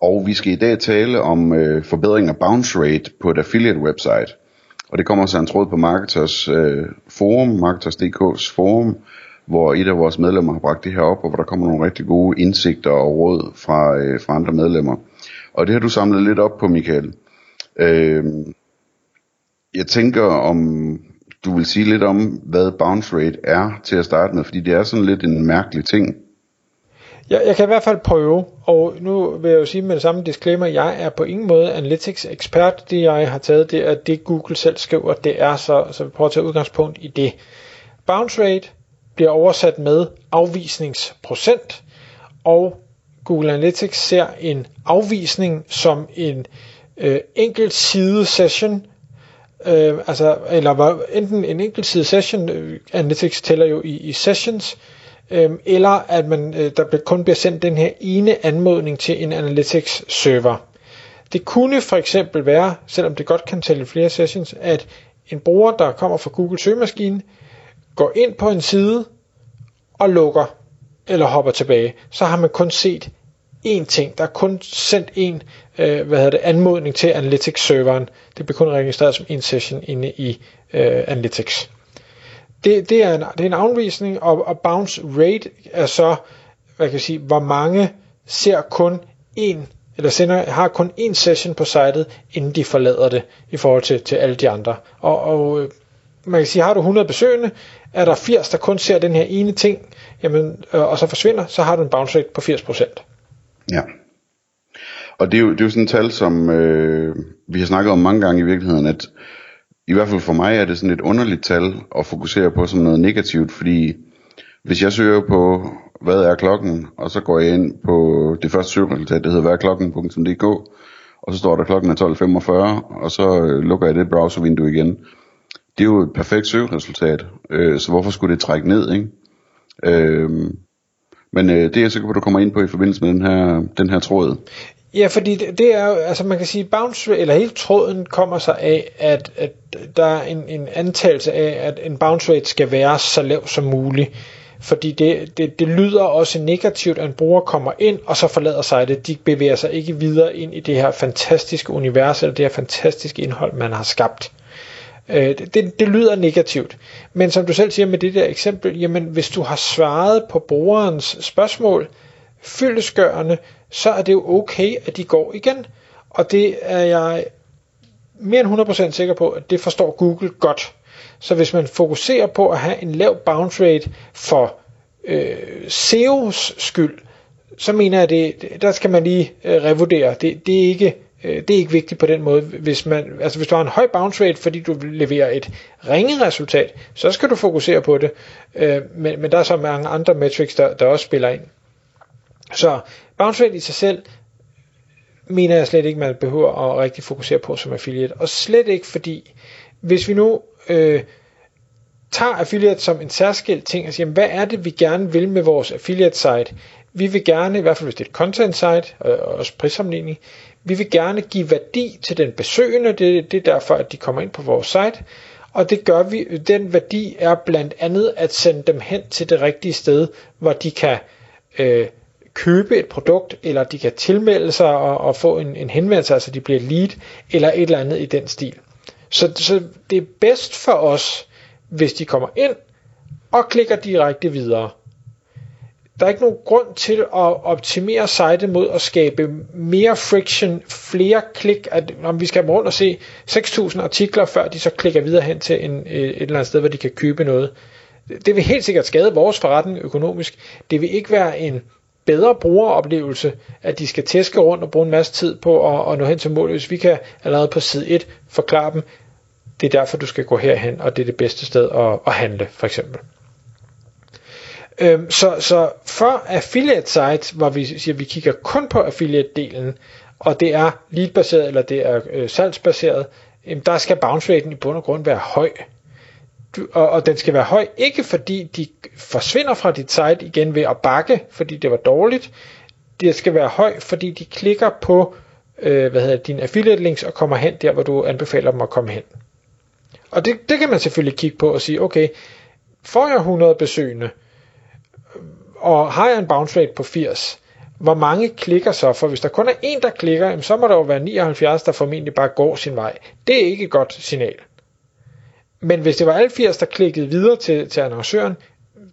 Og vi skal i dag tale om øh, forbedring af bounce rate på et affiliate website. Og det kommer så en tråd på Marketers øh, forum, Marketers.dk's forum, hvor et af vores medlemmer har bragt det her op, og hvor der kommer nogle rigtig gode indsigter og råd fra, øh, fra andre medlemmer. Og det har du samlet lidt op på, Michael. Øh, jeg tænker, om du vil sige lidt om, hvad bounce rate er til at starte med, fordi det er sådan lidt en mærkelig ting. Jeg, jeg kan i hvert fald prøve, og nu vil jeg jo sige med det samme disclaimer, jeg er på ingen måde analytics ekspert. Det jeg har taget, det er det Google selv skriver, det er så, så vi prøver at tage udgangspunkt i det. Bounce rate bliver oversat med afvisningsprocent, og Google Analytics ser en afvisning som en øh, enkelt side session, øh, altså, eller enten en enkelt side session, øh, Analytics tæller jo i, i sessions, øh, Øhm, eller at man, øh, der kun bliver sendt den her ene anmodning til en Analytics server. Det kunne for eksempel være, selvom det godt kan tælle flere sessions, at en bruger, der kommer fra Google søgemaskine, går ind på en side og lukker eller hopper tilbage, så har man kun set én ting. Der er kun sendt en øh, hvad hedder det, anmodning til Analytics-serveren. Det bliver kun registreret som en session inde i øh, Analytics. Det, det, er en, det er en afvisning, og, og bounce rate er så, hvad kan jeg sige, hvor mange ser kun en eller sender, har kun en session på sitet, inden de forlader det, i forhold til, til alle de andre. Og, og øh, man kan sige, har du 100 besøgende, er der 80, der kun ser den her ene ting, jamen, øh, og så forsvinder, så har du en bounce rate på 80%. Ja. Og det er jo, det er jo sådan et tal, som øh, vi har snakket om mange gange i virkeligheden, at i hvert fald for mig er det sådan et underligt tal at fokusere på som noget negativt, fordi hvis jeg søger på, hvad er klokken, og så går jeg ind på det første søgeresultat, det hedder hvad er klokken.dk, og så står der klokken er 12.45, og så øh, lukker jeg det browservindue igen. Det er jo et perfekt søgeresultat, øh, så hvorfor skulle det trække ned, ikke? Øh, men øh, det er jeg sikker på, du kommer ind på i forbindelse med den her, den her tråd. Ja, fordi det, det er jo, altså man kan sige, bounce, eller hele tråden kommer sig af, at, at der er en, en antagelse af, at en bounce rate skal være så lav som muligt. Fordi det, det, det lyder også negativt, at en bruger kommer ind, og så forlader sig det. De bevæger sig ikke videre ind i det her fantastiske univers, eller det her fantastiske indhold, man har skabt. Øh, det, det, det lyder negativt. Men som du selv siger med det der eksempel, jamen hvis du har svaret på brugerens spørgsmål fyldesgørende, så er det jo okay, at de går igen. Og det er jeg mere end 100% sikker på, at det forstår Google godt. Så hvis man fokuserer på at have en lav bounce rate for øh, SEO's skyld, så mener jeg, det, der skal man lige øh, revurdere. Det, det, er ikke, øh, det er ikke vigtigt på den måde. Hvis, man, altså hvis du har en høj bounce rate, fordi du leverer et ringe resultat, så skal du fokusere på det. Øh, men, men der er så mange andre metrics, der, der også spiller ind. Så bounce rate i sig selv, mener jeg slet ikke, man behøver at rigtig fokusere på som affiliate. Og slet ikke fordi, hvis vi nu øh, tager affiliate som en særskilt ting og siger, hvad er det, vi gerne vil med vores affiliate site? Vi vil gerne, i hvert fald hvis det er et content site, og også prissammenligning, vi vil gerne give værdi til den besøgende, det, det er derfor, at de kommer ind på vores site, og det gør vi, den værdi er blandt andet at sende dem hen til det rigtige sted, hvor de kan øh, købe et produkt, eller de kan tilmelde sig og, og få en, en henvendelse, altså de bliver lead, eller et eller andet i den stil. Så, så det er bedst for os, hvis de kommer ind og klikker direkte videre. Der er ikke nogen grund til at optimere sitet mod at skabe mere friction, flere klik, at om vi skal rundt og se 6.000 artikler, før de så klikker videre hen til en, et eller andet sted, hvor de kan købe noget. Det vil helt sikkert skade vores forretning økonomisk. Det vil ikke være en bedre brugeroplevelse, at de skal tæske rundt og bruge en masse tid på at, at nå hen til målet, hvis vi kan allerede på side 1 forklare dem, det er derfor, du skal gå herhen, og det er det bedste sted at, at handle, for eksempel. Øhm, så, så for affiliate sites, hvor vi siger, vi kigger kun på affiliate-delen, og det er lead-baseret, eller det er øh, salgsbaseret, jamen, der skal bounce raten i bund og grund være høj. Du, og, og den skal være høj, ikke fordi de forsvinder fra dit site igen ved at bakke, fordi det var dårligt. Det skal være høj, fordi de klikker på øh, hvad hedder dine affiliate links og kommer hen der, hvor du anbefaler dem at komme hen. Og det, det kan man selvfølgelig kigge på og sige, okay, får jeg 100 besøgende, og har jeg en bounce rate på 80, hvor mange klikker så? For hvis der kun er en, der klikker, så må der jo være 79, der formentlig bare går sin vej. Det er ikke et godt signal. Men hvis det var alle 80, der klikkede videre til, til annoncøren,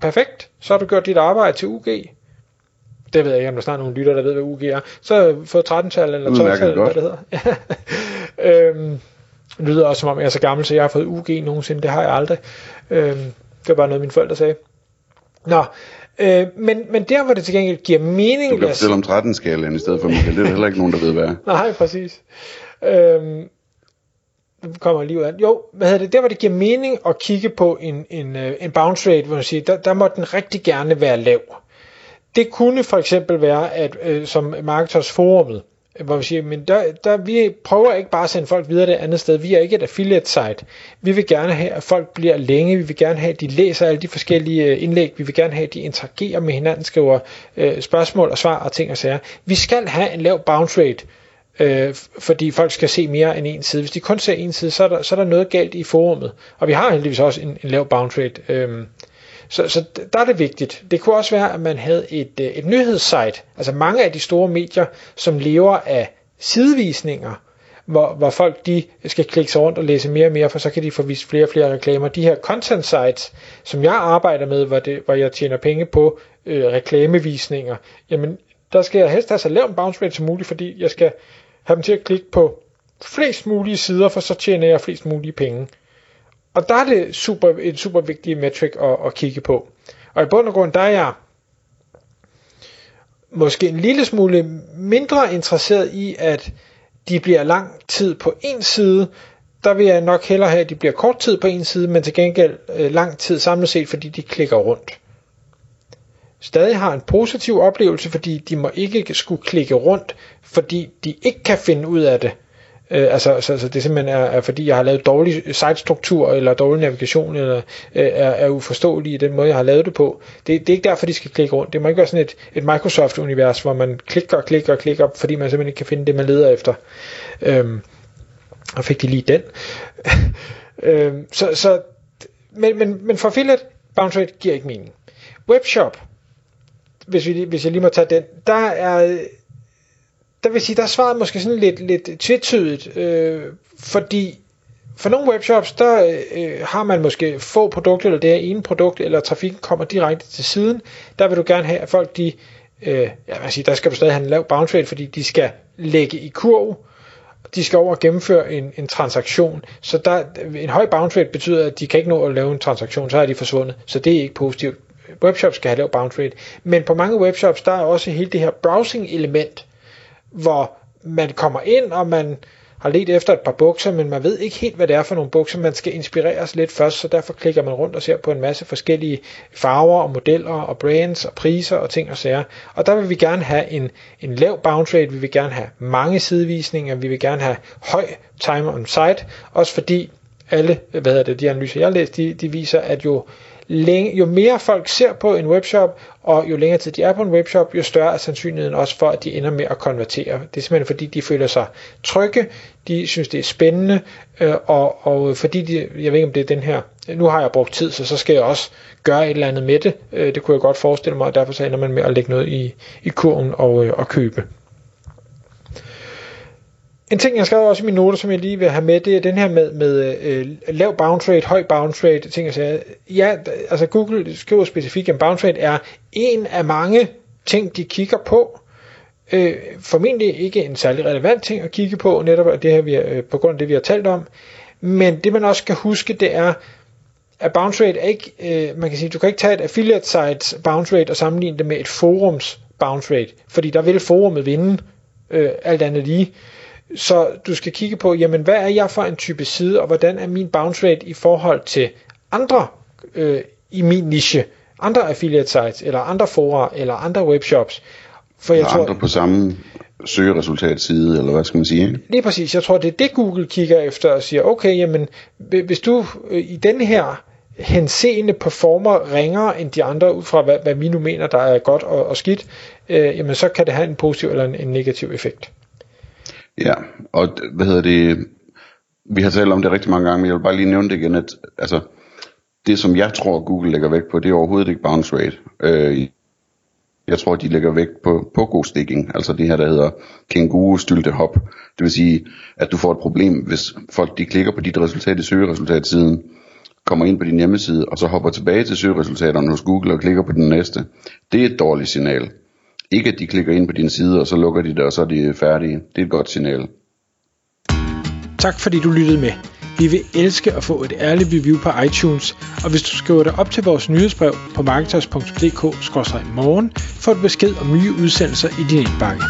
perfekt, så har du gjort dit arbejde til UG. Det ved jeg ikke, om der snart nogle lytter, der ved, hvad UG er. Så har jeg fået 13-tal eller 12-tal, eller hvad det hedder. øhm, det lyder også som om, jeg er så gammel, så jeg har fået UG nogensinde. Det har jeg aldrig. Øhm, det var bare noget, mine forældre sagde. Nå, øh, men, men der, hvor det til gengæld giver mening... Du kan fortælle om 13-skalaen i stedet for Michael. Det er heller ikke nogen, der ved, hvad Nej, præcis. Øhm, kommer lige ud af. Jo, hvad hedder det? Der, hvor det giver mening at kigge på en, en, øh, en bounce rate, hvor man siger, der, der må den rigtig gerne være lav. Det kunne for eksempel være, at øh, som Marketers Forumet, hvor vi siger, men der, der, vi prøver ikke bare at sende folk videre det andet sted. Vi er ikke et affiliate site. Vi vil gerne have, at folk bliver længe. Vi vil gerne have, at de læser alle de forskellige øh, indlæg. Vi vil gerne have, at de interagerer med hinanden, skriver øh, spørgsmål og svar og ting og sager. Vi skal have en lav bounce rate, øh, fordi folk skal se mere end en side. Hvis de kun ser en side, så er der, så er der noget galt i forummet. Og vi har heldigvis også en, en lav bounce rate. Øh, så, så der er det vigtigt. Det kunne også være, at man havde et, øh, et nyhedssite. Altså mange af de store medier, som lever af sidevisninger, hvor, hvor folk de skal klikke sig rundt og læse mere og mere, for så kan de få vist flere og flere reklamer. De her content sites, som jeg arbejder med, hvor, det, hvor jeg tjener penge på øh, reklamevisninger, jamen der skal jeg helst have så lav en bounce rate som muligt, fordi jeg skal have dem til at klikke på flest mulige sider, for så tjener jeg flest mulige penge. Og der er det super, en super vigtig metric at, at kigge på. Og i bund og grund, der er jeg måske en lille smule mindre interesseret i, at de bliver lang tid på en side. Der vil jeg nok hellere have, at de bliver kort tid på en side, men til gengæld øh, lang tid samlet set, fordi de klikker rundt. Stadig har en positiv oplevelse, fordi de må ikke skulle klikke rundt, fordi de ikke kan finde ud af det. Øh, altså, så, så det simpelthen er, er, fordi jeg har lavet dårlig sitestruktur eller dårlig navigation, eller øh, er, er uforståelig i den måde, jeg har lavet det på. Det, det er ikke derfor, de skal klikke rundt. Det må ikke være sådan et, et Microsoft-univers, hvor man klikker og klikker og klikker, fordi man simpelthen ikke kan finde det, man leder efter. Øhm, og fik de lige den. øhm, så, så, men, men, men for Philip, bounce rate giver ikke mening. Webshop, hvis, vi, hvis jeg lige må tage den, der er der vil sige, der er svaret måske sådan lidt, lidt tvetydigt, øh, fordi for nogle webshops, der øh, har man måske få produkter, eller det er ene produkt, eller trafikken kommer direkte til siden. Der vil du gerne have, at folk, de, øh, ja, man siger, der skal du stadig have en lav bounce rate, fordi de skal lægge i kurv, de skal over og gennemføre en, en transaktion. Så der, en høj bounce rate betyder, at de kan ikke nå at lave en transaktion, så er de forsvundet. Så det er ikke positivt. Webshops skal have lav bounce rate. Men på mange webshops, der er også hele det her browsing element, hvor man kommer ind, og man har let efter et par bukser, men man ved ikke helt, hvad det er for nogle bukser. Man skal inspireres lidt først, så derfor klikker man rundt og ser på en masse forskellige farver og modeller og brands og priser og ting og sager. Og der vil vi gerne have en, en lav bounce rate, vi vil gerne have mange sidevisninger, vi vil gerne have høj time on site, også fordi alle, hvad hedder det, de analyser, jeg har læst, de, de viser, at jo længe, jo mere folk ser på en webshop, og jo længere tid de er på en webshop, jo større er sandsynligheden også for, at de ender med at konvertere. Det er simpelthen fordi, de føler sig trygge, de synes, det er spændende, øh, og, og fordi de, jeg ved ikke om det er den her, nu har jeg brugt tid, så så skal jeg også gøre et eller andet med det. Øh, det kunne jeg godt forestille mig, og derfor så ender man med at lægge noget i, i kurven og, øh, og købe. En ting, jeg skrev også i mine noter, som jeg lige vil have med, det er den her med, med øh, lav bounce rate, høj bounce rate, ting jeg sagde. Ja, altså Google skriver specifikt, at bounce rate er en af mange ting, de kigger på. Øh, formentlig ikke en særlig relevant ting at kigge på, netop det her, vi øh, på grund af det, vi har talt om. Men det, man også skal huske, det er, at bounce rate er ikke, øh, man kan sige, du kan ikke tage et affiliate sites bounce rate og sammenligne det med et forums bounce rate, fordi der vil forumet vinde øh, alt andet lige. Så du skal kigge på, jamen hvad er jeg for en type side, og hvordan er min bounce rate i forhold til andre øh, i min niche, andre affiliate sites, eller andre fora, eller andre webshops. For jeg tror, andre på samme søgeresultatside, eller hvad skal man sige? Lige præcis. Jeg tror, det er det, Google kigger efter og siger, okay, jamen, hvis du øh, i den her henseende performer ringere end de andre, ud fra hvad, hvad vi nu mener, der er godt og, og skidt, øh, jamen så kan det have en positiv eller en, en negativ effekt. Ja, og hvad hedder det, vi har talt om det rigtig mange gange, men jeg vil bare lige nævne det igen, at altså, det som jeg tror Google lægger vægt på, det er overhovedet ikke bounce rate. Øh, jeg tror, de lægger vægt på, på god sticking, altså det her, der hedder kænguru stylte hop. Det vil sige, at du får et problem, hvis folk de klikker på dit resultat i søgeresultatsiden, kommer ind på din hjemmeside, og så hopper tilbage til søgeresultaterne hos Google og klikker på den næste. Det er et dårligt signal. Ikke at de klikker ind på din side, og så lukker de det, og så er de færdige. Det er et godt signal. Tak fordi du lyttede med. Vi vil elske at få et ærligt review på iTunes, og hvis du skriver dig op til vores nyhedsbrev på marketers.dk-morgen, får du besked om nye udsendelser i din indbakke.